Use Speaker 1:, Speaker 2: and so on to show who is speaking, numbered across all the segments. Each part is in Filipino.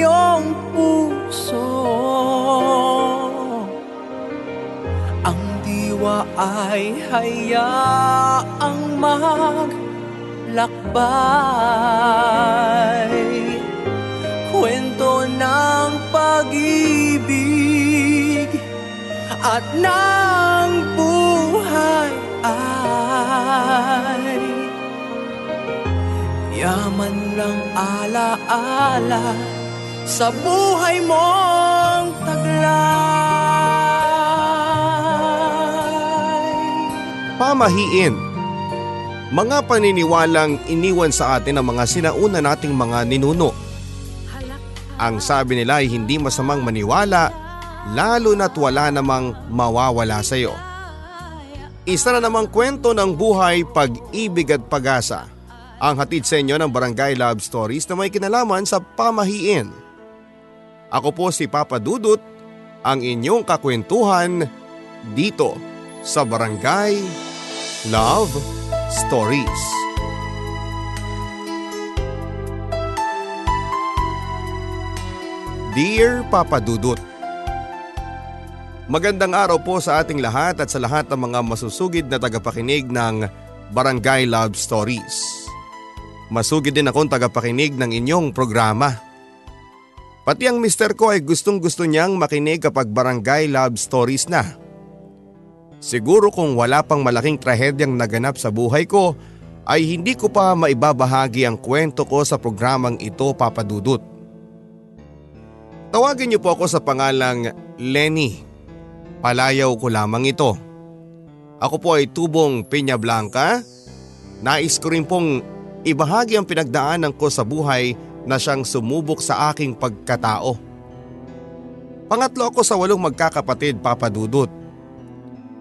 Speaker 1: Iyong puso. Ang diwa ay hayaang maglakbay. Kwento ng pag-ibig at ng buhay ay Yaman ng alaala sa buhay mong taglay
Speaker 2: Pamahiin. Mga paniniwalang iniwan sa atin ng mga sinauna nating mga ninuno. Ang sabi nila ay hindi masamang maniwala lalo na't wala namang mawawala sa iyo. Isa na namang kwento ng buhay, pag-ibig at pag-asa ang hatid sa inyo ng Barangay Love Stories na may kinalaman sa pamahiin. Ako po si Papa Dudut, ang inyong kakwentuhan dito sa Barangay Love Stories. Dear Papa Dudut, Magandang araw po sa ating lahat at sa lahat ng mga masusugid na tagapakinig ng Barangay Love Stories. Masugid din akong tagapakinig ng inyong programa. Pati ang mister ko ay gustong gusto niyang makinig kapag Barangay Love Stories na. Siguro kung wala pang malaking trahedyang naganap sa buhay ko ay hindi ko pa maibabahagi ang kwento ko sa programang ito papadudot. Tawagin niyo po ako sa pangalang Lenny. Palayaw ko lamang ito. Ako po ay tubong Peña Blanca. Nais ko rin pong ibahagi ang pinagdaanan ko sa buhay na siyang sumubok sa aking pagkatao. Pangatlo ako sa walong magkakapatid papadudot.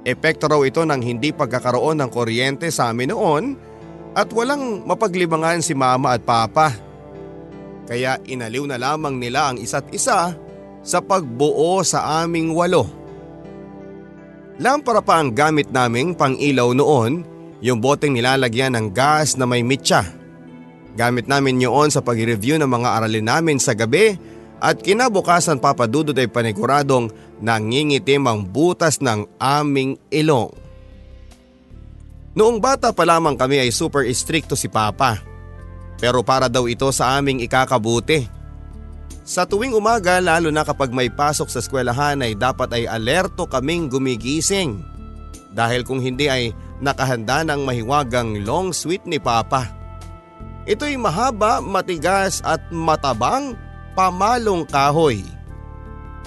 Speaker 2: Epekto raw ito ng hindi pagkakaroon ng kuryente sa amin noon at walang mapaglibangan si mama at papa. Kaya inaliw na lamang nila ang isa't isa sa pagbuo sa aming walo. Lampara pa ang gamit naming pang ilaw noon, yung boteng nilalagyan ng gas na may mitya. Gamit namin yun sa pag-review ng mga aralin namin sa gabi at kinabukasan papadudod ay paniguradong nangingitim ang butas ng aming ilong. Noong bata pa lamang kami ay super stricto si Papa. Pero para daw ito sa aming ikakabuti. Sa tuwing umaga lalo na kapag may pasok sa eskwelahan ay dapat ay alerto kaming gumigising. Dahil kung hindi ay nakahanda ng mahiwagang long sweet ni Papa. Ito'y mahaba, matigas at matabang pamalong kahoy.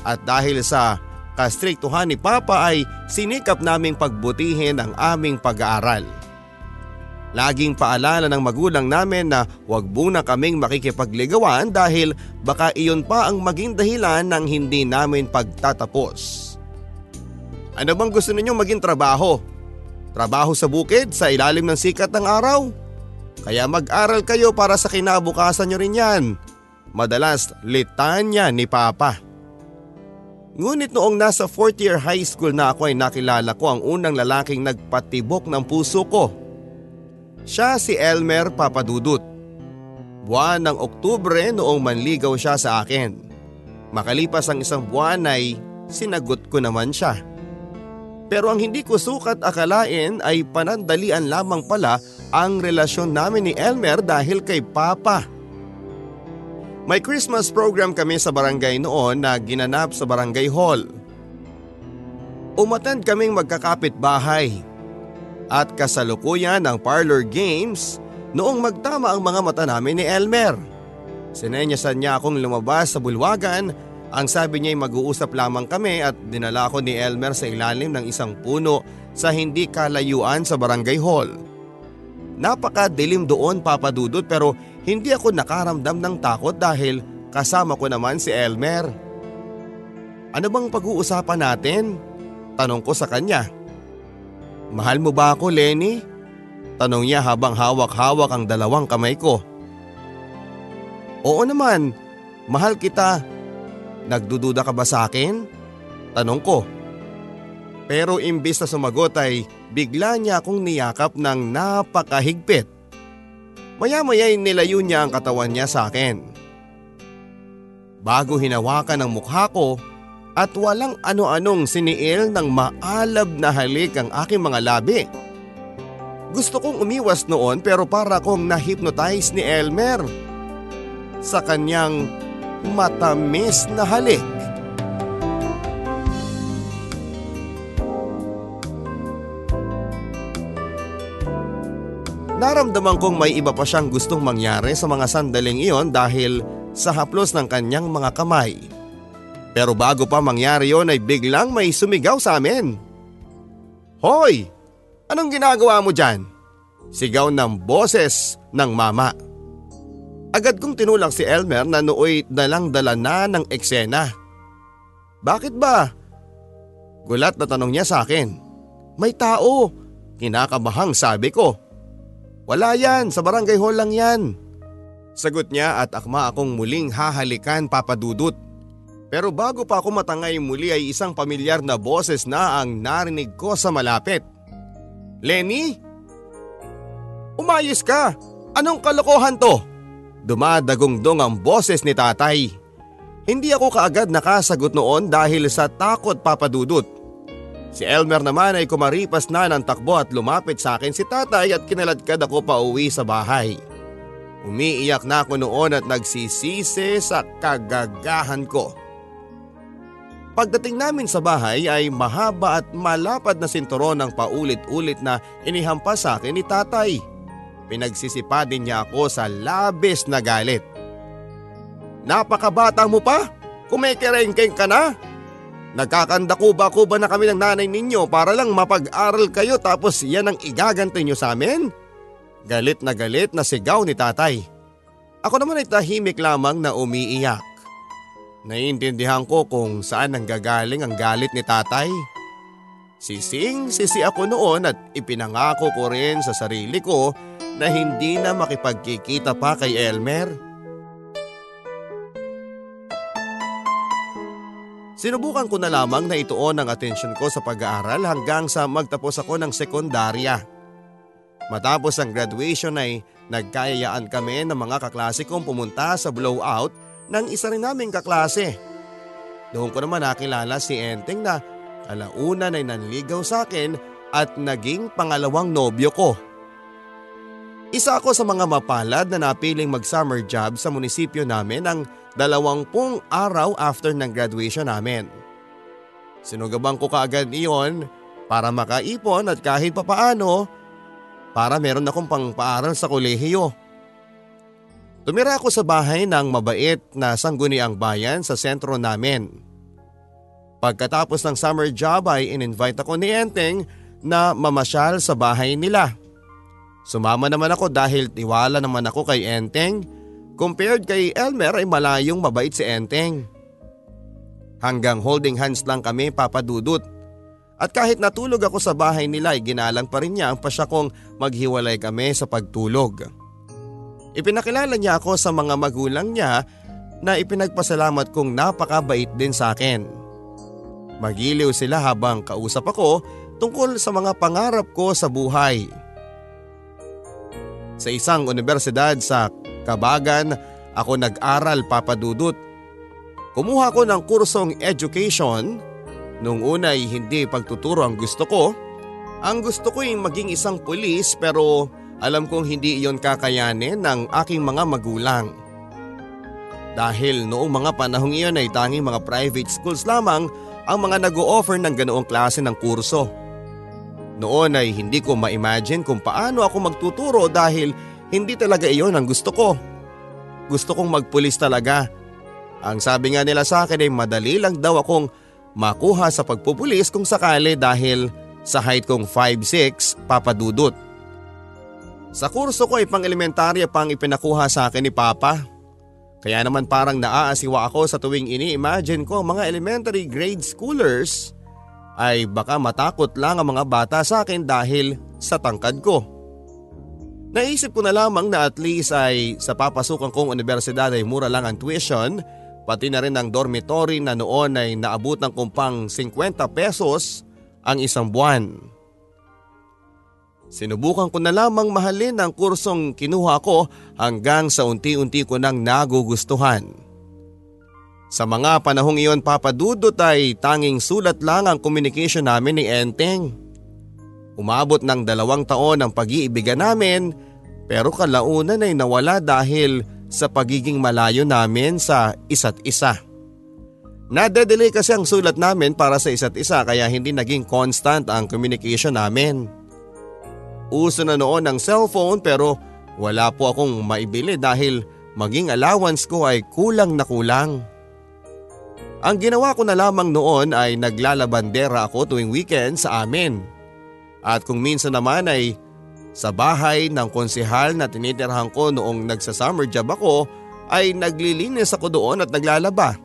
Speaker 2: At dahil sa kastriktuhan ni Papa ay sinikap naming pagbutihin ang aming pag-aaral. Laging paalala ng magulang namin na huwag muna kaming makikipagligawan dahil baka iyon pa ang maging dahilan ng hindi namin pagtatapos. Ano bang gusto ninyong maging trabaho? Trabaho sa bukid sa ilalim ng sikat ng araw? Kaya mag-aral kayo para sa kinabukasan nyo rin yan. Madalas litanya ni Papa. Ngunit noong nasa 4th year high school na ako ay nakilala ko ang unang lalaking nagpatibok ng puso ko. Siya si Elmer Papadudut. Buwan ng Oktubre noong manligaw siya sa akin. Makalipas ang isang buwan ay sinagot ko naman siya. Pero ang hindi ko sukat akalain ay panandalian lamang pala ang relasyon namin ni Elmer dahil kay Papa. May Christmas program kami sa barangay noon na ginanap sa barangay hall. Umatend kaming magkakapit bahay at kasalukuyan ng parlor games noong magtama ang mga mata namin ni Elmer. Sinenyasan niya akong lumabas sa bulwagan ang sabi niya ay mag-uusap lamang kami at dinala ko ni Elmer sa ilalim ng isang puno sa hindi kalayuan sa barangay hall. Napakadilim doon papadudot pero hindi ako nakaramdam ng takot dahil kasama ko naman si Elmer. Ano bang pag-uusapan natin? Tanong ko sa kanya. Mahal mo ba ako Lenny? Tanong niya habang hawak-hawak ang dalawang kamay ko. Oo naman, mahal kita Nagdududa ka ba sa akin? Tanong ko. Pero imbis na sumagot ay bigla niya akong niyakap ng napakahigpit. Maya-maya'y nilayo niya ang katawan niya sa akin. Bago hinawakan ang mukha ko at walang ano-anong siniil ng maalab na halik ang aking mga labi. Gusto kong umiwas noon pero para akong na-hypnotize ni Elmer sa kanyang matamis na halik. Naramdaman kong may iba pa siyang gustong mangyari sa mga sandaling iyon dahil sa haplos ng kanyang mga kamay. Pero bago pa mangyari yon ay biglang may sumigaw sa amin. Hoy! Anong ginagawa mo dyan? Sigaw ng boses ng mama. Agad kong tinulak si Elmer na nooy dalang dala na ng eksena. Bakit ba? Gulat na tanong niya sa akin. May tao. Kinakabahang sabi ko. Wala yan, sa barangay hall lang yan. Sagot niya at akma akong muling hahalikan papadudot. Pero bago pa ako matangay muli ay isang pamilyar na boses na ang narinig ko sa malapit. Lenny? Umayos ka! Anong kalokohan to? Dumadagongdong ang boses ni tatay. Hindi ako kaagad nakasagot noon dahil sa takot papadudot. Si Elmer naman ay kumaripas na ng takbo at lumapit sa akin si tatay at kinaladkad ako pa uwi sa bahay. Umiiyak na ako noon at nagsisisi sa kagagahan ko. Pagdating namin sa bahay ay mahaba at malapad na sinturon ng paulit-ulit na inihampas sa akin ni tatay. Pinagsisipa din niya ako sa labis na galit. Napakabata mo pa? Kumikerengkeng ka na? Nagkakanda ko ba ko ba na kami ng nanay ninyo para lang mapag-aral kayo tapos yan ang igaganti nyo sa amin? Galit na galit na sigaw ni tatay. Ako naman ay tahimik lamang na umiiyak. Naiintindihan ko kung saan nanggagaling ang galit ni tatay. Sising sisi ako noon at ipinangako ko rin sa sarili ko na hindi na makipagkikita pa kay Elmer. Sinubukan ko na lamang na ituon ang atensyon ko sa pag-aaral hanggang sa magtapos ako ng sekundarya. Matapos ang graduation ay nagkayayaan kami ng mga kaklase kong pumunta sa blowout ng isa rin naming kaklase. Doon ko naman nakilala si Enteng na alauna ay nanligaw sa akin at naging pangalawang nobyo ko. Isa ako sa mga mapalad na napiling mag-summer job sa munisipyo namin ng dalawampung araw after ng graduation namin. Sinugabang ko kaagad iyon para makaipon at kahit papaano para meron akong pangpaaral sa kolehiyo. Tumira ako sa bahay ng mabait na sangguniang bayan sa sentro namin. Pagkatapos ng summer job ay in-invite ako ni Enteng na mamasyal sa bahay nila. Sumama naman ako dahil tiwala naman ako kay Enteng. Compared kay Elmer ay malayong mabait si Enteng. Hanggang holding hands lang kami papadudot. At kahit natulog ako sa bahay nila ay ginalang pa rin niya ang pasya kong maghiwalay kami sa pagtulog. Ipinakilala niya ako sa mga magulang niya na ipinagpasalamat kong napakabait din sa akin. Magiliw sila habang kausap ako tungkol sa mga pangarap ko sa buhay. Sa isang universidad sa Kabagan, ako nag-aral papadudot. Kumuha ko ng kursong education. Nung una ay hindi pagtuturo ang gusto ko. Ang gusto ko ay maging isang pulis pero alam kong hindi iyon kakayanin ng aking mga magulang. Dahil noong mga panahong iyon ay tanging mga private schools lamang ang mga nag-o-offer ng ganoong klase ng kurso. Noon ay hindi ko ma-imagine kung paano ako magtuturo dahil hindi talaga iyon ang gusto ko. Gusto kong magpulis talaga. Ang sabi nga nila sa akin ay madali lang daw akong makuha sa pagpupulis kung sakali dahil sa height kong 5'6 papadudot. Sa kurso ko ay pang-elementarya pang ipinakuha sa akin ni Papa. Kaya naman parang naaasiwa ako sa tuwing ini-imagine ko mga elementary grade schoolers ay baka matakot lang ang mga bata sa akin dahil sa tangkad ko. Naisip ko na lamang na at least ay sa papasukan kong universidad ay mura lang ang tuition, pati na rin ang dormitory na noon ay naabot ng kumpang 50 pesos ang isang buwan. Sinubukan ko na lamang mahalin ang kursong kinuha ko hanggang sa unti-unti ko nang nagugustuhan. Sa mga panahong iyon papadudot ay tanging sulat lang ang communication namin ni Enteng. Umabot ng dalawang taon ang pag-iibigan namin pero kalaunan ay nawala dahil sa pagiging malayo namin sa isa't isa. Nadedelay kasi ang sulat namin para sa isa't isa kaya hindi naging constant ang communication namin. Uso na noon ang cellphone pero wala po akong maibili dahil maging allowance ko ay kulang na kulang. Ang ginawa ko na lamang noon ay naglalabandera ako tuwing weekend sa amin. At kung minsan naman ay sa bahay ng konsehal na tinitirhan ko noong nagsa-summer job ako ay naglilinis ako doon at naglalaba.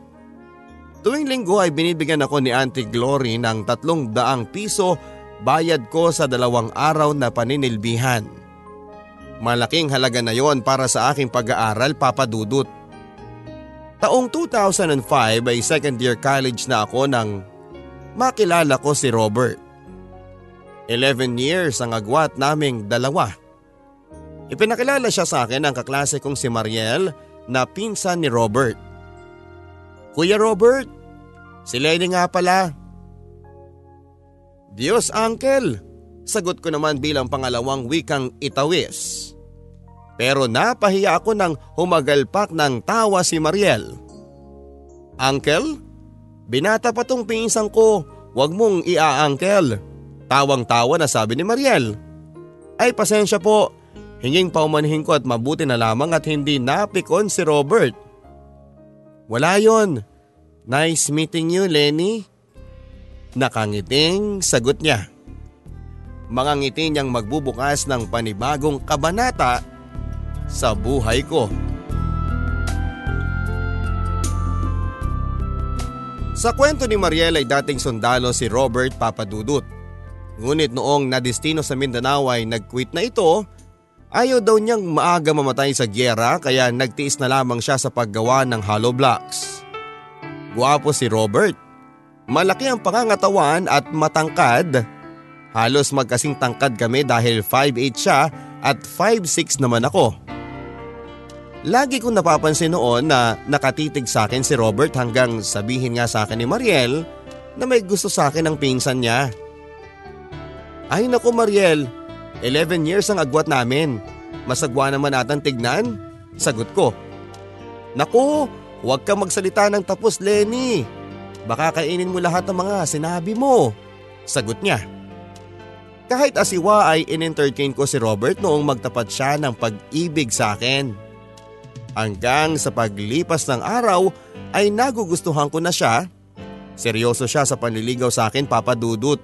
Speaker 2: Tuwing linggo ay binibigyan ako ni Auntie Glory ng tatlong daang piso bayad ko sa dalawang araw na paninilbihan. Malaking halaga na yon para sa aking pag-aaral papadudot. Taong 2005 ay second year college na ako nang makilala ko si Robert. 11 years ang agwat naming dalawa. Ipinakilala siya sa akin ang kaklase kong si Mariel na pinsan ni Robert. Kuya Robert, si Lenny nga pala. Diyos Uncle, sagot ko naman bilang pangalawang wikang itawis. Pero napahiya ako nang humagalpak ng tawa si Mariel. Uncle, binata pa tong pinsang ko, wag mong ia-uncle. Tawang-tawa na sabi ni Mariel. Ay pasensya po, hinging paumanhin ko at mabuti na lamang at hindi napikon si Robert. Wala yon. Nice meeting you, Lenny. Nakangiting sagot niya. Mga ngiti niyang magbubukas ng panibagong kabanata sa buhay ko. Sa kwento ni Mariel ay dating sundalo si Robert Papadudut. Ngunit noong nadistino sa Mindanao ay nag-quit na ito, ayaw daw niyang maaga mamatay sa gyera kaya nagtiis na lamang siya sa paggawa ng hollow blocks. Guwapo si Robert. Malaki ang pangangatawan at matangkad. Halos magkasing tangkad kami dahil 5'8 siya at 5'6 naman ako. Lagi kong napapansin noon na nakatitig sa akin si Robert hanggang sabihin nga sa akin ni Mariel na may gusto sa akin ang pinsan niya. Ay naku Mariel, 11 years ang agwat namin. Masagwa naman natang tignan? Sagot ko. Naku, huwag ka magsalita ng tapos Lenny. Baka kainin mo lahat ng mga sinabi mo. Sagot niya. Kahit asiwa ay in-entertain ko si Robert noong magtapat siya ng pag-ibig sa akin. Hanggang sa paglipas ng araw ay nagugustuhan ko na siya. Seryoso siya sa panliligaw sa akin papadudot.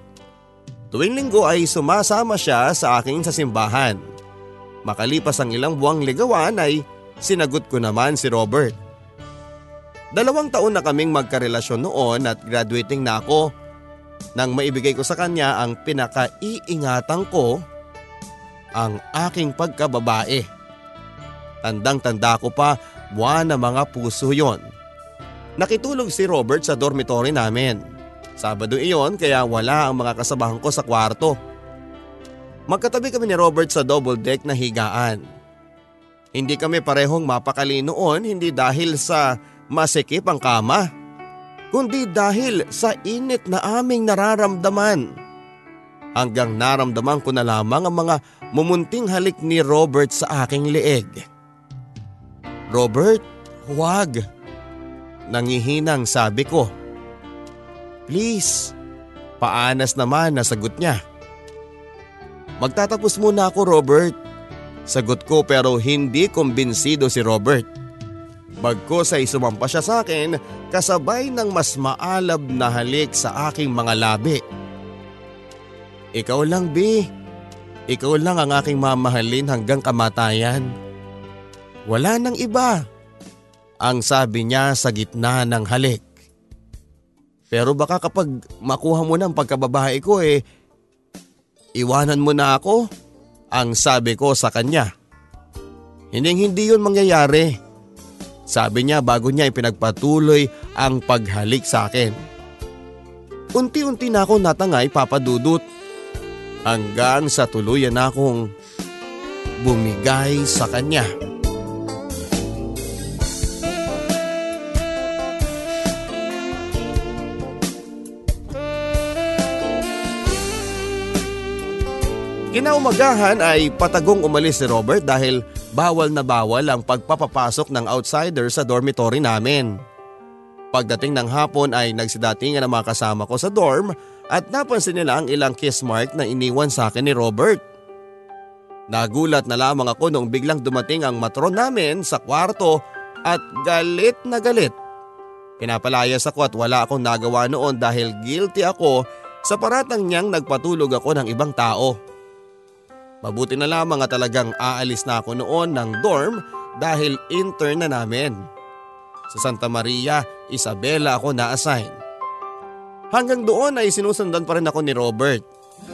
Speaker 2: Tuwing linggo ay sumasama siya sa akin sa simbahan. Makalipas ang ilang buwang ligawan ay sinagot ko naman si Robert. Dalawang taon na kaming magkarelasyon noon at graduating na ako nang maibigay ko sa kanya ang pinakaiingatan ko, ang aking pagkababae. Tandang-tanda ko pa buwan na mga puso yon. Nakitulog si Robert sa dormitory namin. Sabado iyon kaya wala ang mga kasabahan ko sa kwarto. Magkatabi kami ni Robert sa double deck na higaan. Hindi kami parehong mapakali noon hindi dahil sa masikip ang kama, kundi dahil sa init na aming nararamdaman. Hanggang naramdaman ko na lamang ang mga mumunting halik ni Robert sa aking leeg. Robert, huwag. Nangihinang sabi ko. Please, paanas naman na sagot niya. Magtatapos muna ako Robert. Sagot ko pero hindi kumbinsido si Robert. Bagkos ay sumampa siya sa akin kasabay ng mas maalab na halik sa aking mga labi. Ikaw lang, B. Ikaw lang ang aking mamahalin hanggang kamatayan. Wala nang iba. Ang sabi niya sa gitna ng halik. Pero baka kapag makuha mo ng pagkababae ko eh, iwanan mo na ako, ang sabi ko sa kanya. Hindi hindi yun mangyayari. Sabi niya bago niya ipinagpatuloy ang paghalik sa akin. Unti-unti na ako natangay papadudot hanggang sa tuluyan na akong bumigay sa kanya. Kinaumagahan ay patagong umalis si Robert dahil bawal na bawal ang pagpapapasok ng outsider sa dormitory namin. Pagdating ng hapon ay nagsidatingan ang mga kasama ko sa dorm at napansin nila ang ilang kiss mark na iniwan sa akin ni Robert. Nagulat na lamang ako nung biglang dumating ang matron namin sa kwarto at galit na galit. Pinapalayas ako at wala akong nagawa noon dahil guilty ako sa paratang niyang nagpatulog ako ng ibang tao. Mabuti na lamang at talagang aalis na ako noon ng dorm dahil intern na namin. Sa Santa Maria, Isabela ako na-assign. Hanggang doon ay sinusundan pa rin ako ni Robert.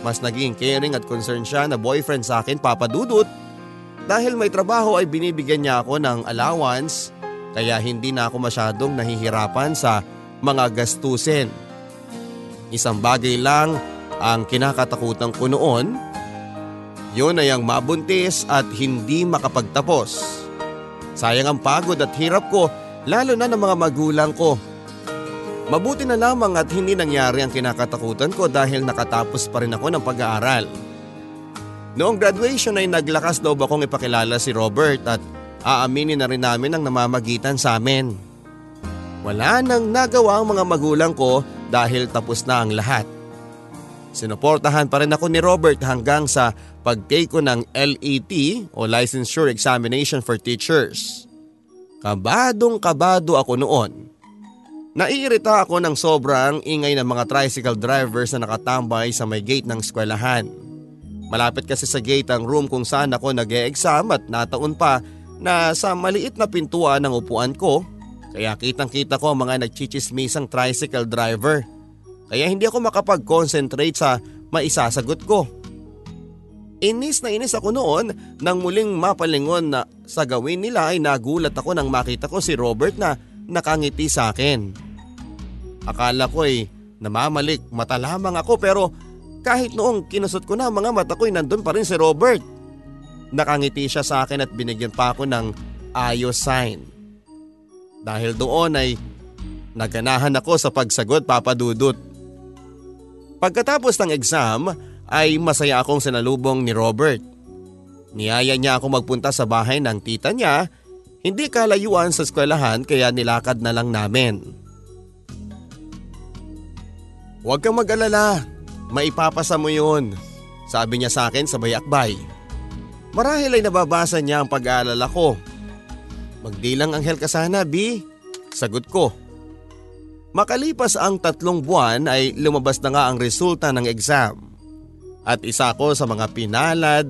Speaker 2: Mas naging caring at concerned siya na boyfriend sa akin papadudot. Dahil may trabaho ay binibigyan niya ako ng allowance kaya hindi na ako masyadong nahihirapan sa mga gastusin. Isang bagay lang ang kinakatakutan ko noon yun ay ang mabuntis at hindi makapagtapos. Sayang ang pagod at hirap ko lalo na ng mga magulang ko. Mabuti na lamang at hindi nangyari ang kinakatakutan ko dahil nakatapos pa rin ako ng pag-aaral. Noong graduation ay naglakas loob akong ipakilala si Robert at aaminin na rin namin ang namamagitan sa amin. Wala nang nagawa ang mga magulang ko dahil tapos na ang lahat. Sinuportahan pa rin ako ni Robert hanggang sa pag-take ko ng LET o Licensure Examination for Teachers. Kabadong kabado ako noon. Naiirita ako ng sobrang ingay ng mga tricycle drivers na nakatambay sa may gate ng eskwelahan. Malapit kasi sa gate ang room kung saan ako nag exam at nataon pa na sa maliit na pintuan ng upuan ko kaya kitang kita ko ang mga nagchichismisang tricycle driver. Kaya hindi ako makapag-concentrate sa maisasagot ko. Inis na inis ako noon nang muling mapalingon na sa gawin nila ay nagulat ako nang makita ko si Robert na nakangiti sa akin. Akala ko ay namamalik mata lamang ako pero kahit noong kinusot ko na mga mata ko ay nandun pa rin si Robert. Nakangiti siya sa akin at binigyan pa ako ng ayos sign. Dahil doon ay naganahan ako sa pagsagot papadudot. Pagkatapos ng exam ay masaya akong sinalubong ni Robert. Niyaya niya ako magpunta sa bahay ng tita niya, hindi kalayuan sa eskwelahan kaya nilakad na lang namin. Huwag kang mag-alala, maipapasa mo yun, sabi niya sa akin sa bayakbay. Marahil ay nababasa niya ang pag-aalala ko. Magdilang anghel ka sana, B. Sagot ko. Makalipas ang tatlong buwan ay lumabas na nga ang resulta ng exam. At isa ko sa mga pinalad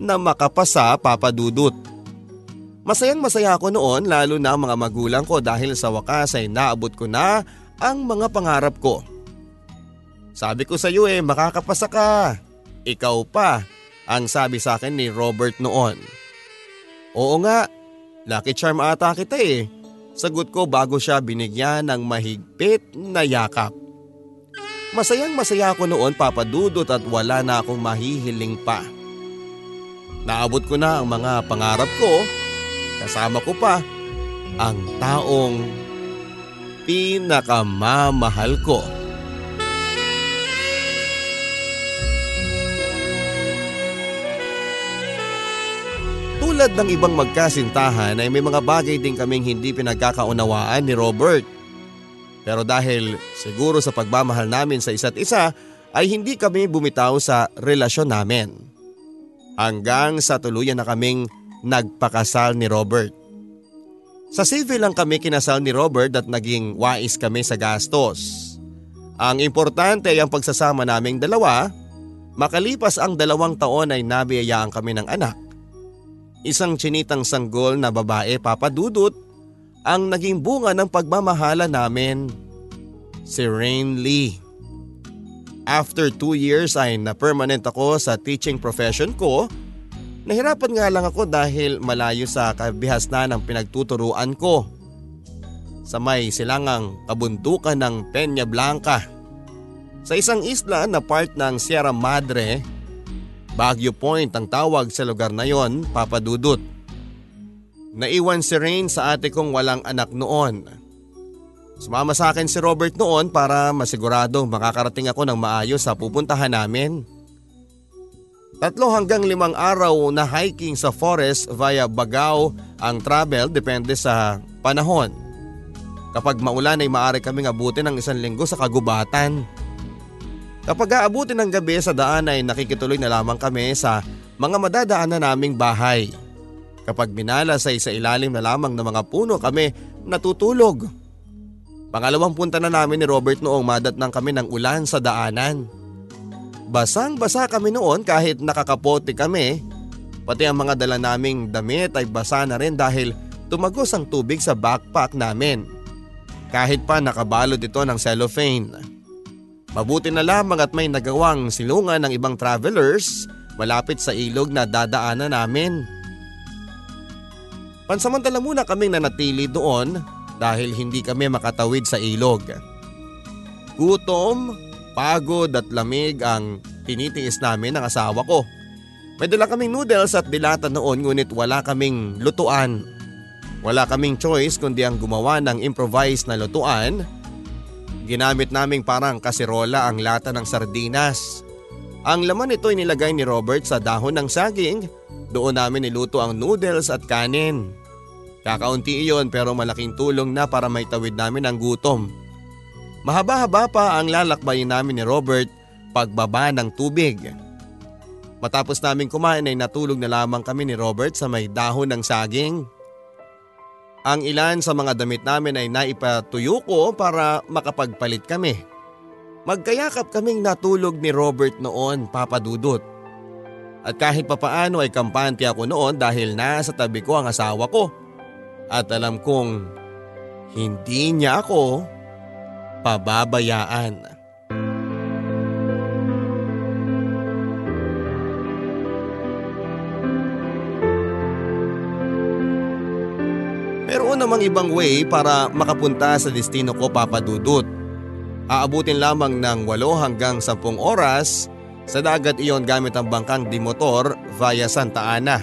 Speaker 2: na makapasa papadudot. Masayang masaya ako noon lalo na ang mga magulang ko dahil sa wakas ay naabot ko na ang mga pangarap ko. Sabi ko sa iyo eh makakapasa ka. Ikaw pa ang sabi sa akin ni Robert noon. Oo nga, Lucky charm ata kita eh. Sagot ko bago siya binigyan ng mahigpit na yakap. Masayang masaya ako noon papadudot at wala na akong mahihiling pa. Naabot ko na ang mga pangarap ko, kasama ko pa ang taong pinakamamahal ko. Tulad ng ibang magkasintahan ay may mga bagay din kaming hindi pinagkakaunawaan ni Robert. Pero dahil siguro sa pagmamahal namin sa isa't isa ay hindi kami bumitaw sa relasyon namin. Hanggang sa tuluyan na kaming nagpakasal ni Robert. Sa civil lang kami kinasal ni Robert at naging wais kami sa gastos. Ang importante ay ang pagsasama naming dalawa. Makalipas ang dalawang taon ay nabiyayaan kami ng anak. Isang chinitang sanggol na babae papadudot ang naging bunga ng pagmamahala namin. Si Rain Lee. After two years ay na-permanent ako sa teaching profession ko. Nahirapan nga lang ako dahil malayo sa kabihasnan ng pinagtuturuan ko. Sa may silangang kabundukan ng Peña Blanca. Sa isang isla na part ng Sierra Madre, Baguio Point ang tawag sa lugar na yon, papadudot. Naiwan si Rain sa ate kong walang anak noon. Sumama sa akin si Robert noon para masigurado makakarating ako ng maayos sa pupuntahan namin. Tatlo hanggang limang araw na hiking sa forest via Bagao ang travel depende sa panahon. Kapag maulan ay maaari kaming abutin ng isang linggo sa kagubatan. Kapag aabutin ng gabi sa daan ay nakikituloy na lamang kami sa mga madadaanan naming bahay. Kapag binala sa isa ilalim na lamang ng mga puno kami natutulog. Pangalawang punta na namin ni Robert noong madatnang kami ng ulan sa daanan. Basang basa kami noon kahit nakakapote kami. Pati ang mga dala naming damit ay basa na rin dahil tumagos ang tubig sa backpack namin. Kahit pa nakabalot ito ng cellophane. Mabuti na lamang at may nagawang silungan ng ibang travelers malapit sa ilog na dadaanan namin. Pansamantala muna kaming nanatili doon dahil hindi kami makatawid sa ilog. Gutom, pagod at lamig ang tinitiis namin ng asawa ko. May dala kaming noodles at dilata noon ngunit wala kaming lutuan. Wala kaming choice kundi ang gumawa ng improvised na lutuan Ginamit naming parang kasirola ang lata ng sardinas. Ang laman nito ay nilagay ni Robert sa dahon ng saging. Doon namin niluto ang noodles at kanin. Kakaunti iyon pero malaking tulong na para may tawid namin ang gutom. Mahaba-haba pa ang lalakbayin namin ni Robert pagbaba ng tubig. Matapos namin kumain ay natulog na lamang kami ni Robert sa may dahon ng saging. Ang ilan sa mga damit namin ay naipatuyo ko para makapagpalit kami. Magkayakap kaming natulog ni Robert noon, Papa Dudut. At kahit papaano ay kampante ako noon dahil nasa tabi ko ang asawa ko. At alam kong hindi niya ako pababayaan. Namang ibang way para makapunta sa destino ko papadudot. Aabutin lamang ng 8 hanggang 10 oras sa dagat iyon gamit ang bangkang dimotor via Santa Ana.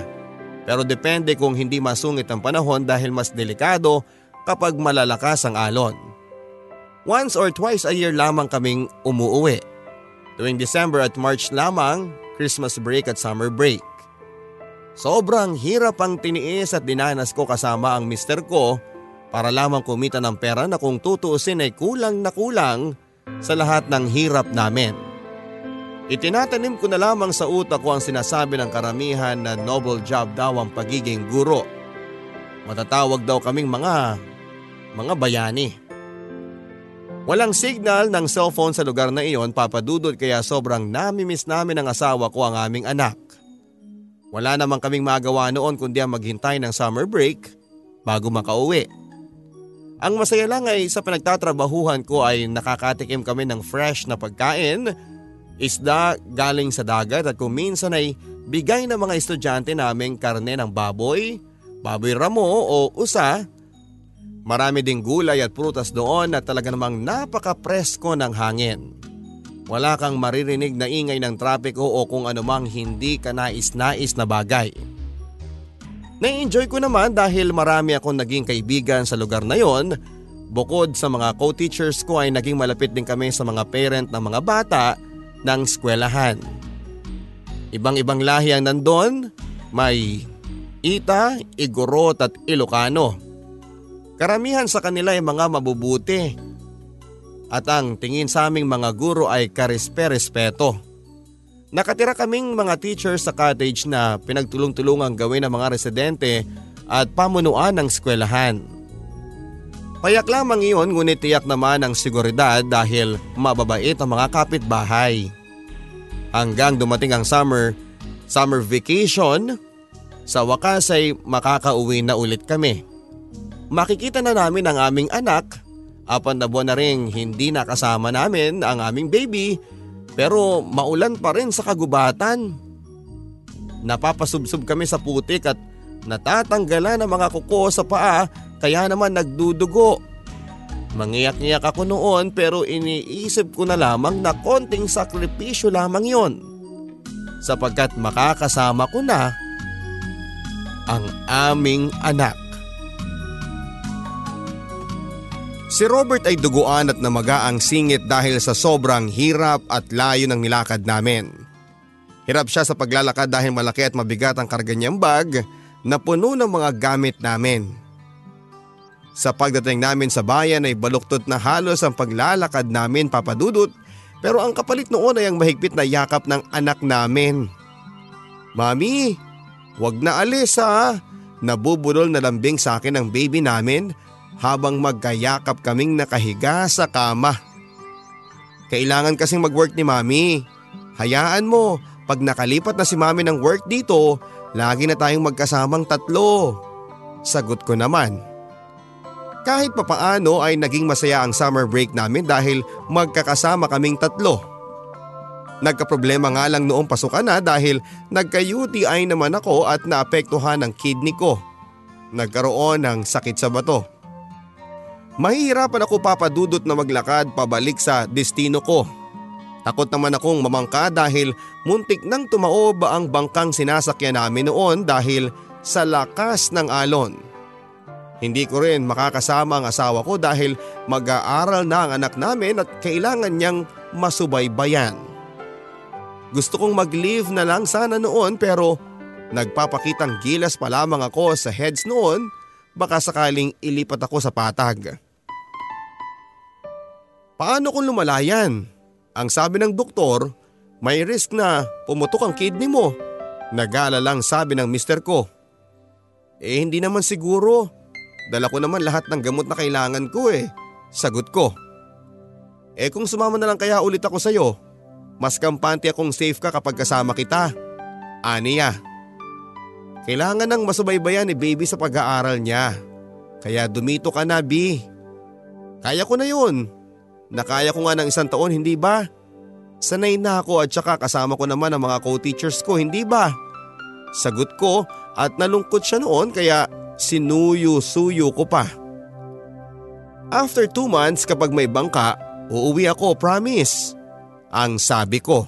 Speaker 2: Pero depende kung hindi masungit ang panahon dahil mas delikado kapag malalakas ang alon. Once or twice a year lamang kaming umuuwi. Tuwing December at March lamang, Christmas break at summer break. Sobrang hirap ang tiniis at dinanas ko kasama ang mister ko para lamang kumita ng pera na kung tutuusin ay kulang na kulang sa lahat ng hirap namin. Itinatanim ko na lamang sa utak ko ang sinasabi ng karamihan na noble job daw ang pagiging guro. Matatawag daw kaming mga, mga bayani. Walang signal ng cellphone sa lugar na iyon papadudod kaya sobrang namimiss namin ng asawa ko ang aming anak. Wala namang kaming magawa noon kundi ang maghintay ng summer break bago makauwi. Ang masaya lang ay sa pinagtatrabahuhan ko ay nakakatikim kami ng fresh na pagkain, isda galing sa dagat at kung minsan ay bigay ng mga estudyante naming karne ng baboy, baboy ramo o usa. Marami ding gulay at prutas doon at talaga namang napaka-presko ng hangin. Wala kang maririnig na ingay ng trapiko o kung anumang hindi ka nais-nais na bagay. Na-enjoy ko naman dahil marami akong naging kaibigan sa lugar na yon. Bukod sa mga co-teachers ko ay naging malapit din kami sa mga parent ng mga bata ng skwelahan. Ibang-ibang lahi ang nandun, may Ita, Igorot at Ilocano. Karamihan sa kanila ay mga mabubuti. At ang tingin sa aming mga guro ay karespe-respeto. Nakatira kaming mga teachers sa cottage na pinagtulong-tulungang gawin ng mga residente at pamunuan ng skwelahan. Payak lamang iyon ngunit tiyak naman ang seguridad dahil mababait ang mga kapitbahay. Hanggang dumating ang summer, summer vacation, sa wakas ay makakauwi na ulit kami. Makikita na namin ang aming anak, apan na buwan na rin hindi nakasama namin ang aming baby pero maulan pa rin sa kagubatan. Napapasubsob kami sa putik at natatanggalan ng mga kuko sa paa kaya naman nagdudugo. Mangiyak-ngiyak ako noon pero iniisip ko na lamang na konting sakripisyo lamang yon. Sapagkat makakasama ko na ang aming anak. Si Robert ay duguan at namaga ang singit dahil sa sobrang hirap at layo ng nilakad namin. Hirap siya sa paglalakad dahil malaki at mabigat ang karga niyang bag na puno ng mga gamit namin. Sa pagdating namin sa bayan ay baluktot na halos ang paglalakad namin papadudot pero ang kapalit noon ay ang mahigpit na yakap ng anak namin. Mami, Huwag na alis ha. Nabubulol na lambing sa akin ang baby namin habang magkayakap kaming nakahiga sa kama. Kailangan kasing mag-work ni mami. Hayaan mo, pag nakalipat na si mami ng work dito, lagi na tayong magkasamang tatlo. Sagot ko naman. Kahit papaano ay naging masaya ang summer break namin dahil magkakasama kaming tatlo. Nagkaproblema nga lang noong pasukan na dahil nagka-UTI naman ako at naapektuhan ang kidney ko. Nagkaroon ng sakit sa bato. Mahihirapan ako papadudot na maglakad pabalik sa destino ko. Takot naman akong mamangka dahil muntik nang tumaob ang bangkang sinasakyan namin noon dahil sa lakas ng alon. Hindi ko rin makakasama ang asawa ko dahil mag-aaral na ang anak namin at kailangan niyang masubaybayan. Gusto kong mag-leave na lang sana noon pero nagpapakitang gilas pa lamang ako sa heads noon baka sakaling ilipat ako sa patag. Paano kung lumalayan? Ang sabi ng doktor, may risk na pumutok ang kidney mo. Nagala lang sabi ng mister ko. Eh hindi naman siguro. Dala ko naman lahat ng gamot na kailangan ko eh. Sagot ko. Eh kung sumama na lang kaya ulit ako sa'yo, mas kampante akong safe ka kapag kasama kita. Aniya. Kailangan ng masubaybayan ni baby sa pag-aaral niya. Kaya dumito ka na, B. Kaya ko na yun. Nakaya ko nga ng isang taon, hindi ba? Sanay na ako at saka kasama ko naman ang mga co-teachers ko, hindi ba? Sagot ko at nalungkot siya noon kaya sinuyo-suyo ko pa. After two months kapag may bangka, uuwi ako, promise. Ang sabi ko.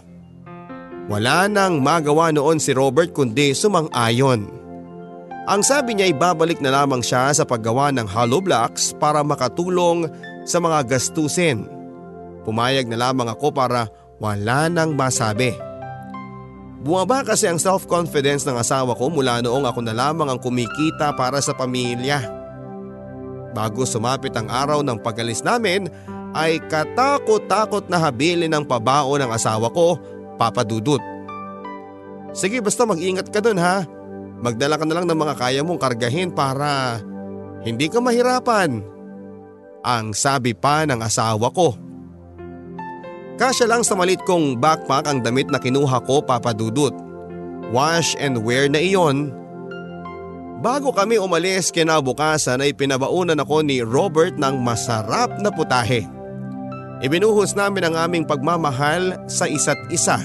Speaker 2: Wala nang magawa noon si Robert kundi sumang-ayon. Ang sabi niya ay babalik na lamang siya sa paggawa ng hollow blocks para makatulong sa mga gastusin. Pumayag na lamang ako para wala nang masabi. Bumaba kasi ang self-confidence ng asawa ko mula noong ako na lamang ang kumikita para sa pamilya. Bago sumapit ang araw ng pagalis namin ay katakot-takot na habilin ng pabao ng asawa ko, Papa Dudut. Sige basta mag-ingat ka dun ha. Magdala ka na lang ng mga kaya mong kargahin para hindi ka mahirapan. Ang sabi pa ng asawa ko. Kasya lang sa malit kong backpack ang damit na kinuha ko Papa Dudut. Wash and wear na iyon. Bago kami umalis kinabukasan ay pinabaunan ako ni Robert ng masarap na putahe. Ibinuhos namin ang aming pagmamahal sa isa't isa.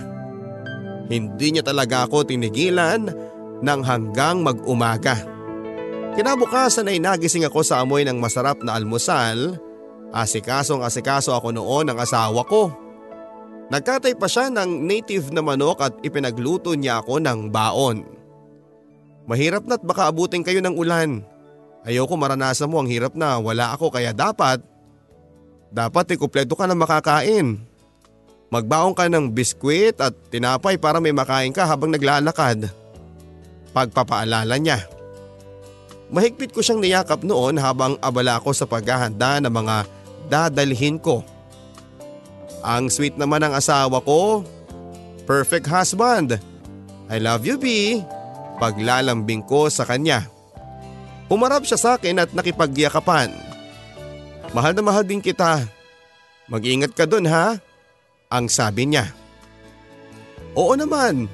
Speaker 2: Hindi niya talaga ako tinigilan ng hanggang mag-umaga. Kinabukasan ay nagising ako sa amoy ng masarap na almusal. Asikasong asikaso ako noon ng asawa ko. Nagkatay pa siya ng native na manok at ipinagluto niya ako ng baon. Mahirap na't baka abutin kayo ng ulan. Ayoko maranasan mo ang hirap na wala ako kaya dapat, dapat ikumpleto ka na makakain. Magbaon ka ng biskwit at tinapay para may makain ka habang naglalakad. Pagpapaalala niya. Mahigpit ko siyang niyakap noon habang abala ako sa paghahanda ng mga dadalhin ko. Ang sweet naman ng asawa ko. Perfect husband. I love you, B. Paglalambing ko sa kanya. Umarap siya sa akin at nakipagyakapan. Mahal na mahal din kita. Mag-ingat ka dun ha. Ang sabi niya. Oo naman.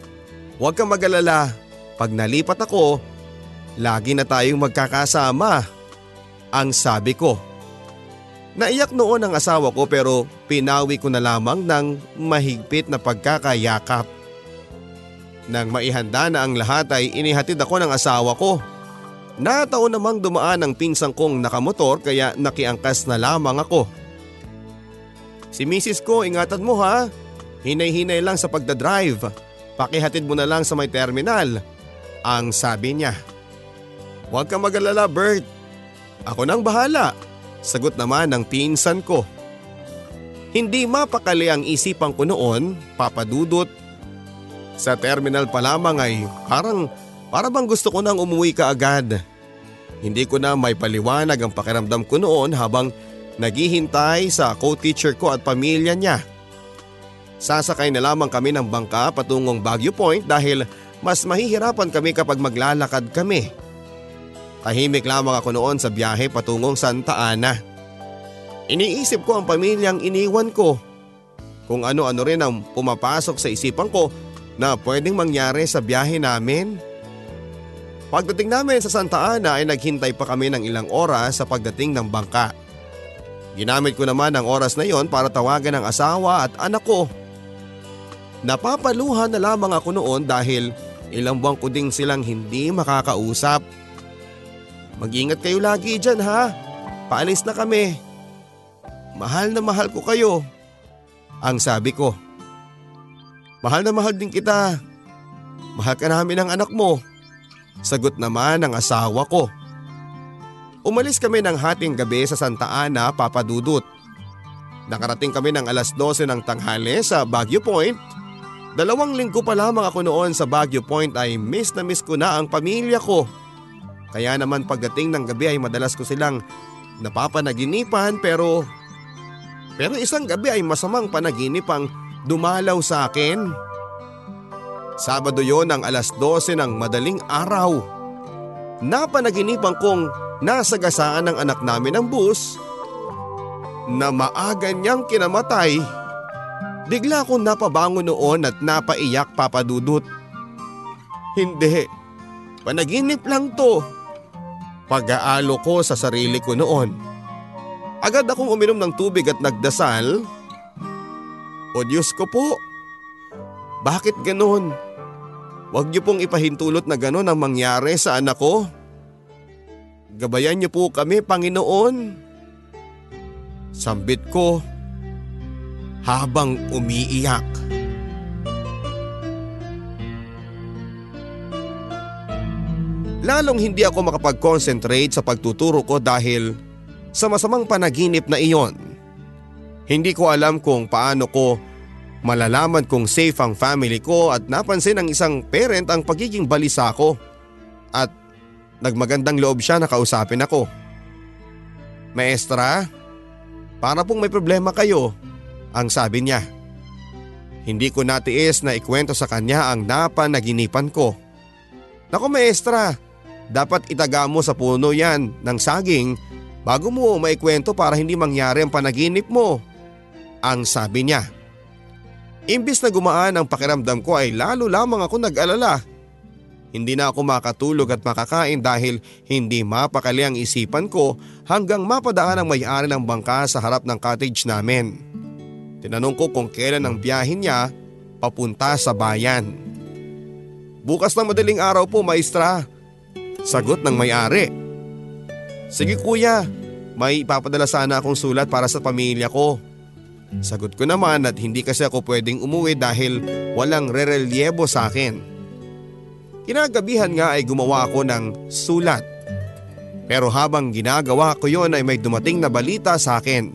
Speaker 2: Huwag kang mag-alala. Pag nalipat ako, lagi na tayong magkakasama. Ang sabi ko. Naiyak noon ang asawa ko pero pinawi ko na lamang ng mahigpit na pagkakayakap. Nang maihanda na ang lahat ay inihatid ako ng asawa ko. Nataon namang dumaan ang pinsang kong nakamotor kaya nakiangkas na lamang ako. Si misis ko ingatan mo ha. Hinay-hinay lang sa pagdadrive. Pakihatid mo na lang sa may terminal. Ang sabi niya. Huwag kang magalala Bert. Ako nang bahala. Sagot naman ng pinsan ko. Hindi mapakali ang isipan ko noon, papadudot. Sa terminal pa lamang ay parang, para bang gusto ko nang umuwi ka agad. Hindi ko na may paliwanag ang pakiramdam ko noon habang naghihintay sa co-teacher ko at pamilya niya. Sasakay na lamang kami ng bangka patungong Baguio Point dahil mas mahihirapan kami kapag maglalakad kami. Tahimik lamang ako noon sa biyahe patungong Santa Ana. Iniisip ko ang pamilyang iniwan ko. Kung ano-ano rin ang pumapasok sa isipan ko na pwedeng mangyari sa biyahe namin. Pagdating namin sa Santa Ana ay naghintay pa kami ng ilang oras sa pagdating ng bangka. Ginamit ko naman ang oras na yon para tawagan ang asawa at anak ko. Napapaluha na lamang ako noon dahil ilang buwan ko ding silang hindi makakausap. Mag-ingat kayo lagi dyan ha. Paalis na kami. Mahal na mahal ko kayo. Ang sabi ko. Mahal na mahal din kita. Mahal ka namin ng anak mo. Sagot naman ng asawa ko. Umalis kami ng hating gabi sa Santa Ana, Papadudut. Nakarating kami ng alas 12 ng tanghali sa Baguio Point. Dalawang linggo pa lamang ako noon sa Baguio Point ay miss na miss ko na ang pamilya ko. Kaya naman pagdating ng gabi ay madalas ko silang napapanaginipan pero pero isang gabi ay masamang panaginip ang dumalaw sa akin. Sabado yon ang alas 12 ng madaling araw. Napanaginipan kong nasa gasaan ng anak namin ang bus na maaga niyang kinamatay. Bigla akong napabangon noon at napaiyak papadudot. Hindi, panaginip lang to pag-aalo ko sa sarili ko noon. Agad akong uminom ng tubig at nagdasal. O Diyos ko po, bakit ganon? Huwag niyo pong ipahintulot na ganon ang mangyari sa anak ko. Gabayan niyo po kami, Panginoon. Sambit ko habang umiiyak. Lalong hindi ako makapag-concentrate sa pagtuturo ko dahil sa masamang panaginip na iyon. Hindi ko alam kung paano ko malalaman kung safe ang family ko at napansin ng isang parent ang pagiging balisa ko. At nagmagandang loob siya na kausapin ako. Maestra, para pong may problema kayo, ang sabi niya. Hindi ko natiis na ikwento sa kanya ang napanaginipan ko. Naku maestra, dapat itaga mo sa puno yan ng saging bago mo maikwento para hindi mangyari ang panaginip mo. Ang sabi niya. Imbis na gumaan ang pakiramdam ko ay lalo lamang ako nag-alala. Hindi na ako makatulog at makakain dahil hindi mapakali ang isipan ko hanggang mapadaan ang may-ari ng bangka sa harap ng cottage namin. Tinanong ko kung kailan ang biyahin niya papunta sa bayan. Bukas ng madaling araw po maestra. Sagot ng may-ari. Sige kuya, may ipapadala sana akong sulat para sa pamilya ko. Sagot ko naman at hindi kasi ako pwedeng umuwi dahil walang rerelyebo sa akin. Kinagabihan nga ay gumawa ako ng sulat. Pero habang ginagawa ko yon ay may dumating na balita sa akin.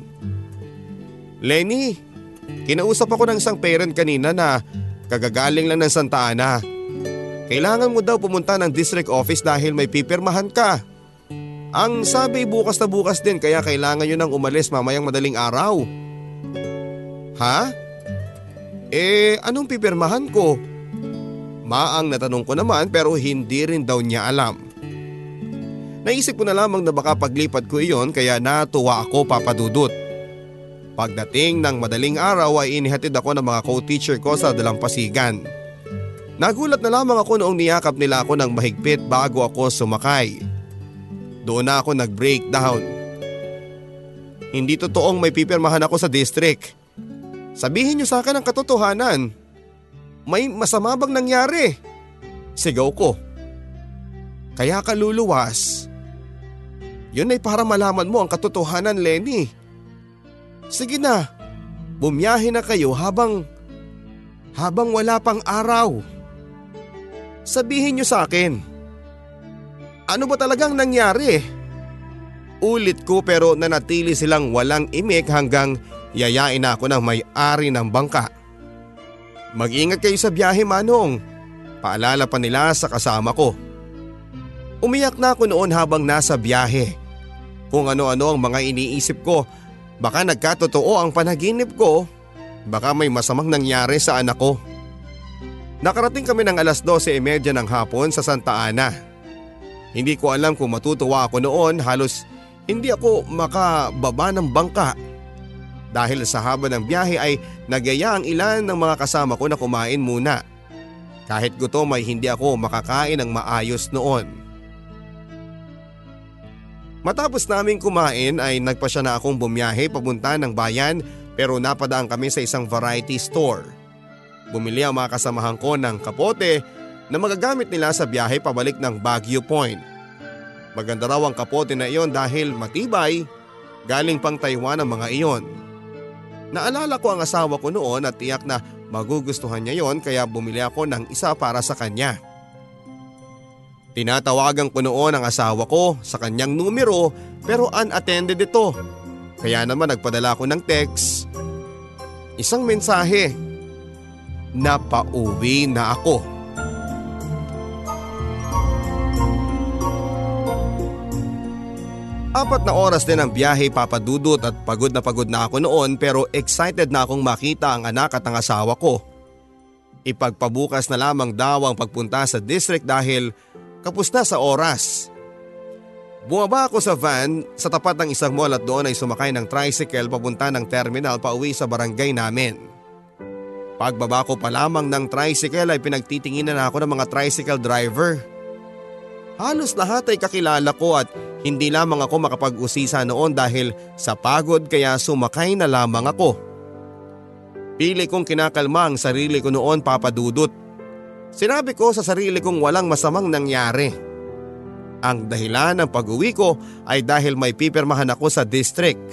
Speaker 2: Lenny, kinausap ako ng isang parent kanina na kagagaling lang ng Santa Ana. Kailangan mo daw pumunta ng district office dahil may pipirmahan ka. Ang sabi bukas na bukas din kaya kailangan nyo nang umalis mamayang madaling araw. Ha? Eh anong pipirmahan ko? Maang natanong ko naman pero hindi rin daw niya alam. Naisip ko na lamang na baka paglipat ko iyon kaya natuwa ako papadudot. Pagdating ng madaling araw ay inihatid ako ng mga co-teacher ko sa dalampasigan. Nagulat na lamang ako noong niyakap nila ako ng mahigpit bago ako sumakay. Doon na ako nag-breakdown. Hindi totoong may pipirmahan ako sa district. Sabihin niyo sa akin ang katotohanan. May masama bang nangyari? Sigaw ko. Kaya ka luluwas. Yun ay para malaman mo ang katotohanan, Lenny. Sige na, bumiyahe na kayo habang, habang wala pang araw. Sabihin niyo sa akin. Ano ba talagang nangyari? Ulit ko pero nanatili silang walang imik hanggang yayain ako ng may-ari ng bangka. Mag-ingat kayo sa biyahe manong. Paalala pa nila sa kasama ko. Umiyak na ako noon habang nasa biyahe. Kung ano-ano ang mga iniisip ko, baka nagkatotoo ang panaginip ko, baka may masamang nangyari sa anak ko. Nakarating kami ng alas 12.30 ng hapon sa Santa Ana. Hindi ko alam kung matutuwa ako noon halos hindi ako makababa ng bangka dahil sa haba ng biyahe ay nagyaya ang ilan ng mga kasama ko na kumain muna. Kahit gutom ay hindi ako makakain ng maayos noon. Matapos naming kumain ay nagpa siya na akong bumiyahe papunta ng bayan pero napadaan kami sa isang variety store. Bumili ang mga kasamahan ko ng kapote na magagamit nila sa biyahe pabalik ng Baguio Point. Maganda raw ang kapote na iyon dahil matibay, galing pang Taiwan ang mga iyon. Naalala ko ang asawa ko noon at tiyak na magugustuhan niya yon kaya bumili ako ng isa para sa kanya. Tinatawagan ko noon ang asawa ko sa kanyang numero pero unattended ito. Kaya naman nagpadala ako ng text. Isang mensahe. Napauwi na ako. Apat na oras din ang biyahe papadudot at pagod na pagod na ako noon pero excited na akong makita ang anak at ang asawa ko. Ipagpabukas na lamang daw ang pagpunta sa district dahil kapos na sa oras. Bumaba ako sa van sa tapat ng isang mall at doon ay sumakay ng tricycle papunta ng terminal pa uwi sa barangay namin. Pagbaba ko pa lamang ng tricycle ay pinagtitinginan ako ng mga tricycle driver. Halos lahat ay kakilala ko at hindi lamang ako makapag-usisa noon dahil sa pagod kaya sumakay na lamang ako. Pili kong kinakalma ang sarili ko noon papadudot. Sinabi ko sa sarili kong walang masamang nangyari. Ang dahilan ng pag-uwi ko ay dahil may pipirmahan ako sa district.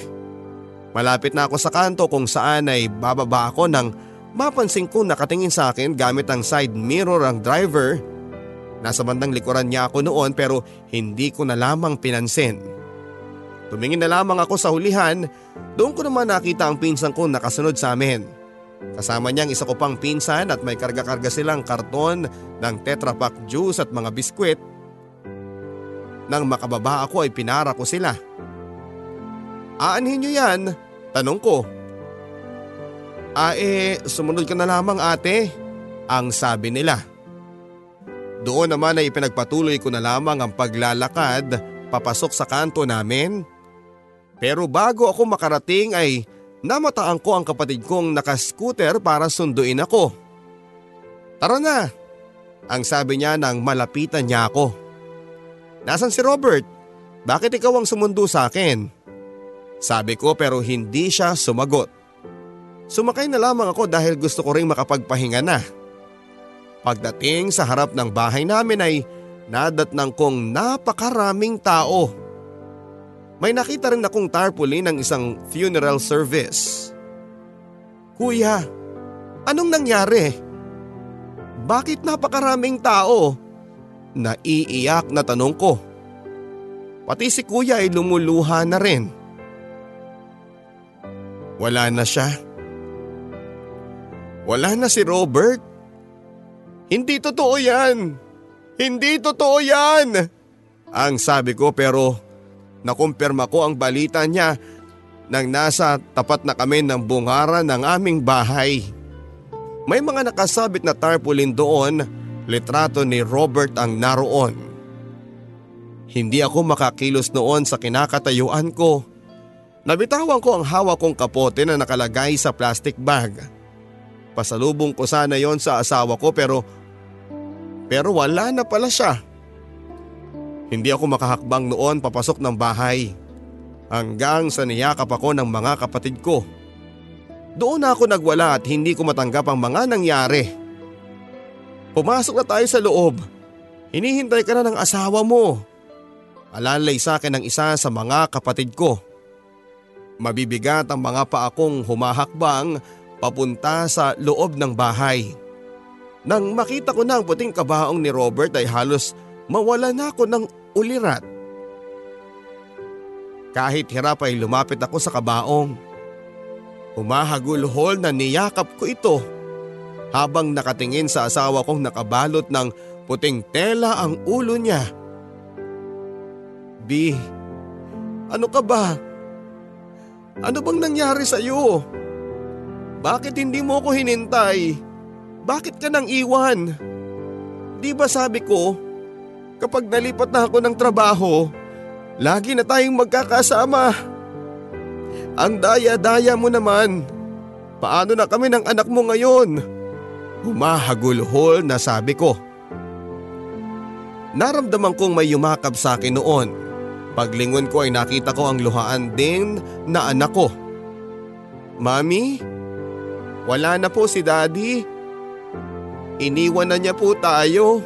Speaker 2: Malapit na ako sa kanto kung saan ay bababa ako nang mapansin ko nakatingin sa akin gamit ang side mirror ang driver Nasa bandang likuran niya ako noon pero hindi ko na lamang pinansin. Tumingin na lamang ako sa hulihan, doon ko naman nakita ang pinsan ko nakasunod sa amin. Kasama niyang isa ko pang pinsan at may karga-karga silang karton ng Tetra Pak juice at mga biskwit. Nang makababa ako ay pinara ko sila. Aanhin niyo yan? Tanong ko. Ah eh, sumunod ka na lamang ate. Ang sabi nila. Doon naman ay ipinagpatuloy ko na lamang ang paglalakad papasok sa kanto namin. Pero bago ako makarating ay namataan ko ang kapatid kong nakascooter para sunduin ako. Tara na! Ang sabi niya nang malapitan niya ako. Nasaan si Robert? Bakit ikaw ang sumundo sa akin? Sabi ko pero hindi siya sumagot. Sumakay na lamang ako dahil gusto ko ring makapagpahinga na. Pagdating sa harap ng bahay namin ay nadatnang kong napakaraming tao. may nakita rin akong tarpaulin ng isang funeral service. Kuya, anong nangyari? Bakit napakaraming tao? Naiiyak na tanong ko. Pati si kuya ay lumuluha na rin. Wala na siya. Wala na si Robert. Hindi totoo yan. Hindi totoo yan. Ang sabi ko pero nakumpirma ko ang balita niya nang nasa tapat na kami ng bungara ng aming bahay. May mga nakasabit na tarpaulin doon, litrato ni Robert ang naroon. Hindi ako makakilos noon sa kinakatayuan ko. Nabitawan ko ang hawak kong kapote na nakalagay sa plastic bag. Pasalubong ko sana yon sa asawa ko pero pero wala na pala siya. Hindi ako makahakbang noon papasok ng bahay. Hanggang sa niyakap ako ng mga kapatid ko. Doon ako nagwala at hindi ko matanggap ang mga nangyari. Pumasok na tayo sa loob. Hinihintay ka na ng asawa mo. Alalay sa akin ng isa sa mga kapatid ko. Mabibigat ang mga paakong humahakbang papunta sa loob ng bahay. Nang makita ko na ang puting kabaong ni Robert ay halos mawala na ako ng ulirat. Kahit hirap ay lumapit ako sa kabaong. Umahagulhol na niyakap ko ito habang nakatingin sa asawa kong nakabalot ng puting tela ang ulo niya. B, ano ka ba? Ano bang nangyari sa iyo? Bakit hindi mo ko hinintay? Bakit ka nang iwan? Di ba sabi ko, kapag nalipat na ako ng trabaho, lagi na tayong magkakasama. Ang daya-daya mo naman. Paano na kami ng anak mo ngayon? Humahagulhol na sabi ko. Naramdaman kong may yumakap sa akin noon. Paglingon ko ay nakita ko ang luhaan din na anak ko. Mami, wala na po si daddy. Iniwan na niya po tayo.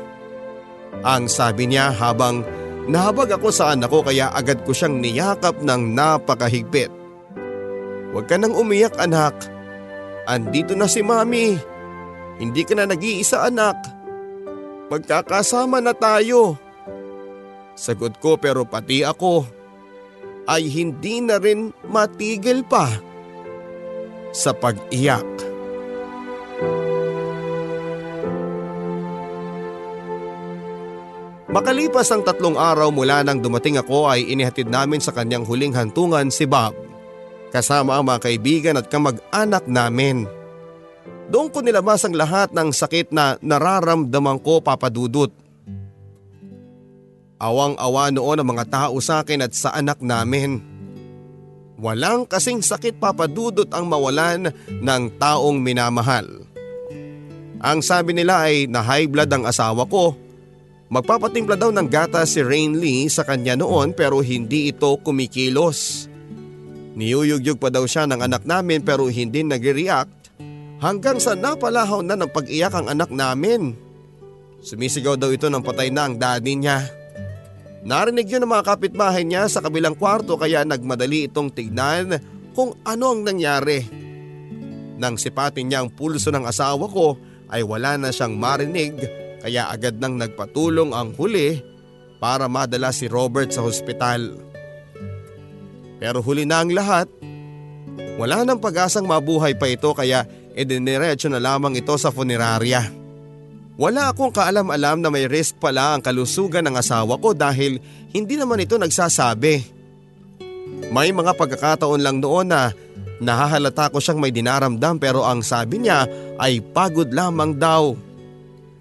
Speaker 2: Ang sabi niya habang nahabag ako sa anak ko kaya agad ko siyang niyakap ng napakahigpit. Huwag ka nang umiyak anak. Andito na si mami. Hindi ka na nag-iisa anak. Magkakasama na tayo. Sagot ko pero pati ako ay hindi na rin matigil pa sa pag-iyak. Makalipas ang tatlong araw mula nang dumating ako ay inihatid namin sa kanyang huling hantungan si Bob. Kasama ang mga kaibigan at kamag-anak namin. Doon ko nilabas ang lahat ng sakit na nararamdaman ko papadudot. Awang-awa noon ang mga tao sa akin at sa anak namin. Walang kasing sakit papadudot ang mawalan ng taong minamahal. Ang sabi nila ay na high blood ang asawa ko Magpapatimpla daw ng gata si Rain Lee sa kanya noon pero hindi ito kumikilos. Niyuyugyug pa daw siya ng anak namin pero hindi nag-react hanggang sa napalahaw na ng pag-iyak ang anak namin. Sumisigaw daw ito ng patay na ang daddy niya. Narinig yun ng mga kapitbahay niya sa kabilang kwarto kaya nagmadali itong tignan kung ano ang nangyari. Nang sipatin niya ang pulso ng asawa ko ay wala na siyang marinig kaya agad nang nagpatulong ang huli para madala si Robert sa hospital. Pero huli na ang lahat. Wala nang pag-asang mabuhay pa ito kaya idiniretso na lamang ito sa funeraria. Wala akong kaalam-alam na may risk pala ang kalusugan ng asawa ko dahil hindi naman ito nagsasabi. May mga pagkakataon lang noon na nahahalata ko siyang may dinaramdam pero ang sabi niya ay pagod lamang daw.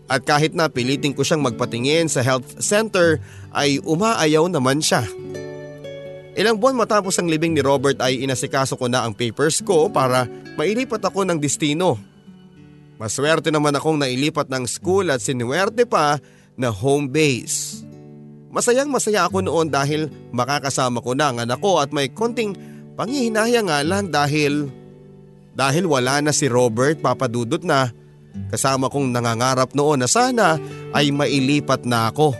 Speaker 2: At kahit na pilitin ko siyang magpatingin sa health center ay umaayaw naman siya. Ilang buwan matapos ang libing ni Robert ay inasikaso ko na ang papers ko para mailipat ako ng destino. Maswerte naman akong nailipat ng school at sinuwerte pa na home base. Masayang masaya ako noon dahil makakasama ko na ang anak ko at may konting pangihinaya nga lang dahil dahil wala na si Robert papadudot na Kasama kong nangangarap noon na sana ay mailipat na ako.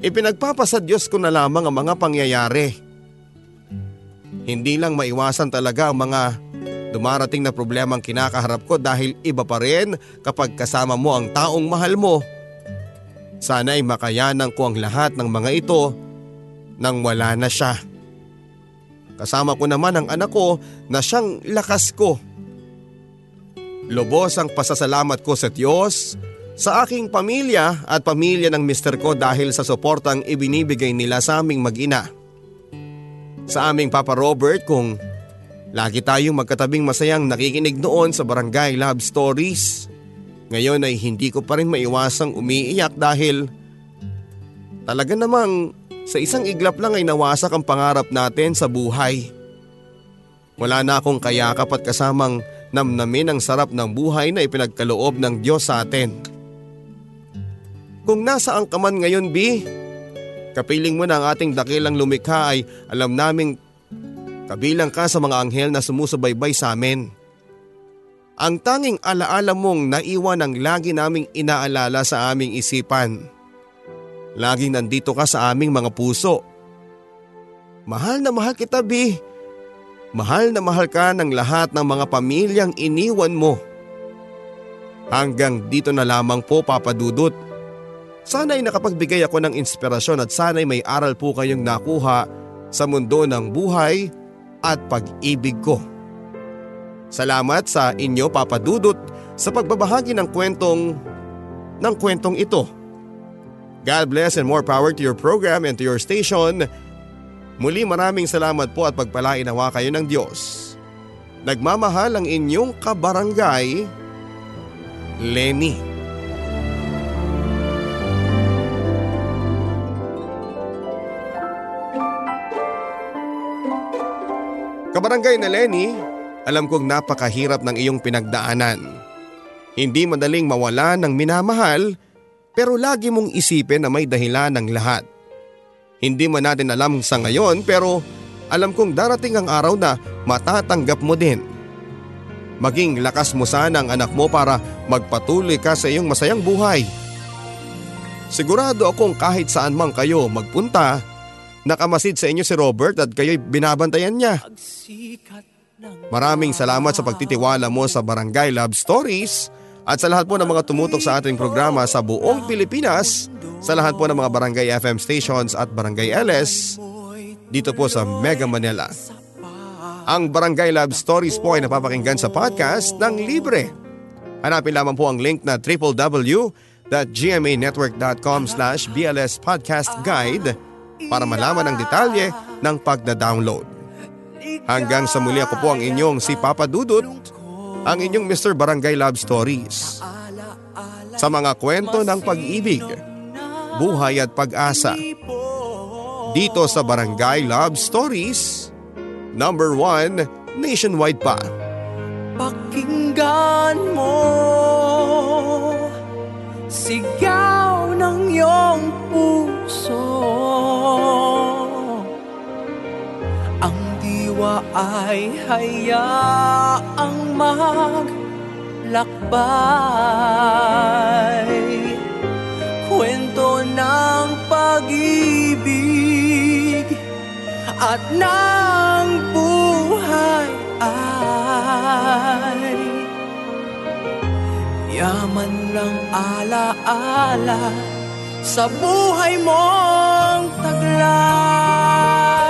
Speaker 2: Ipinagpapasa Diyos ko na lamang ang mga pangyayari. Hindi lang maiwasan talaga ang mga dumarating na problemang kinakaharap ko dahil iba pa rin kapag kasama mo ang taong mahal mo. Sana'y makayanan ko ang lahat ng mga ito nang wala na siya. Kasama ko naman ang anak ko na siyang lakas ko. Lubos ang pasasalamat ko sa Diyos, sa aking pamilya at pamilya ng mister ko dahil sa suportang ibinibigay nila sa aming mag-ina. Sa aming Papa Robert kung lagi tayong magkatabing masayang nakikinig noon sa Barangay Love Stories. Ngayon ay hindi ko pa rin maiwasang umiiyak dahil talaga namang sa isang iglap lang ay nawasak ang pangarap natin sa buhay. Wala na akong kayakap at kasamang namnamin ang sarap ng buhay na ipinagkaloob ng Diyos sa atin. Kung nasaan ka man ngayon, B, kapiling mo na ang ating dakilang lumikha ay alam naming kabilang ka sa mga anghel na sumusubaybay sa amin. Ang tanging alaala mong naiwan ang lagi naming inaalala sa aming isipan. Laging nandito ka sa aming mga puso. Mahal na mahal kita, B. Mahal na mahal ka ng lahat ng mga pamilyang iniwan mo. Hanggang dito na lamang po, Papa Dudut. Sana'y nakapagbigay ako ng inspirasyon at sana'y may aral po kayong nakuha sa mundo ng buhay at pag-ibig ko. Salamat sa inyo, Papa Dudut, sa pagbabahagi ng kwentong ng kwentong ito. God bless and more power to your program and to your station. Muli maraming salamat po at pagpalain nawa kayo ng Diyos. Nagmamahal ang inyong kabarangay, Lenny. Kabarangay na Lenny, alam kong napakahirap ng iyong pinagdaanan. Hindi madaling mawala ng minamahal pero lagi mong isipin na may dahilan ng lahat. Hindi man natin alam sa ngayon pero alam kong darating ang araw na matatanggap mo din. Maging lakas mo sana ang anak mo para magpatuloy ka sa iyong masayang buhay. Sigurado akong kahit saan man kayo magpunta, nakamasid sa inyo si Robert at kayo'y binabantayan niya. Maraming salamat sa pagtitiwala mo sa Barangay Love Stories at sa lahat po ng mga tumutok sa ating programa sa buong Pilipinas, sa lahat po ng mga Barangay FM stations at Barangay LS, dito po sa Mega Manila. Ang Barangay Love Stories po ay napapakinggan sa podcast ng libre. Hanapin lamang po ang link na www.gmanetwork.com slash BLS Podcast Guide para malaman ang detalye ng pagda-download. Hanggang sa muli ako po ang inyong si Papa Dudut ang inyong Mr. Barangay Love Stories. Sa mga kwento ng pag-ibig, buhay at pag-asa. Dito sa Barangay Love Stories, number one nationwide pa.
Speaker 1: Pakinggan mo Sigaw ng iyong puso diwa ay hayaang maglakbay. Kwento ng pag-ibig at ng buhay ay Yaman ng alaala sa buhay mong taglay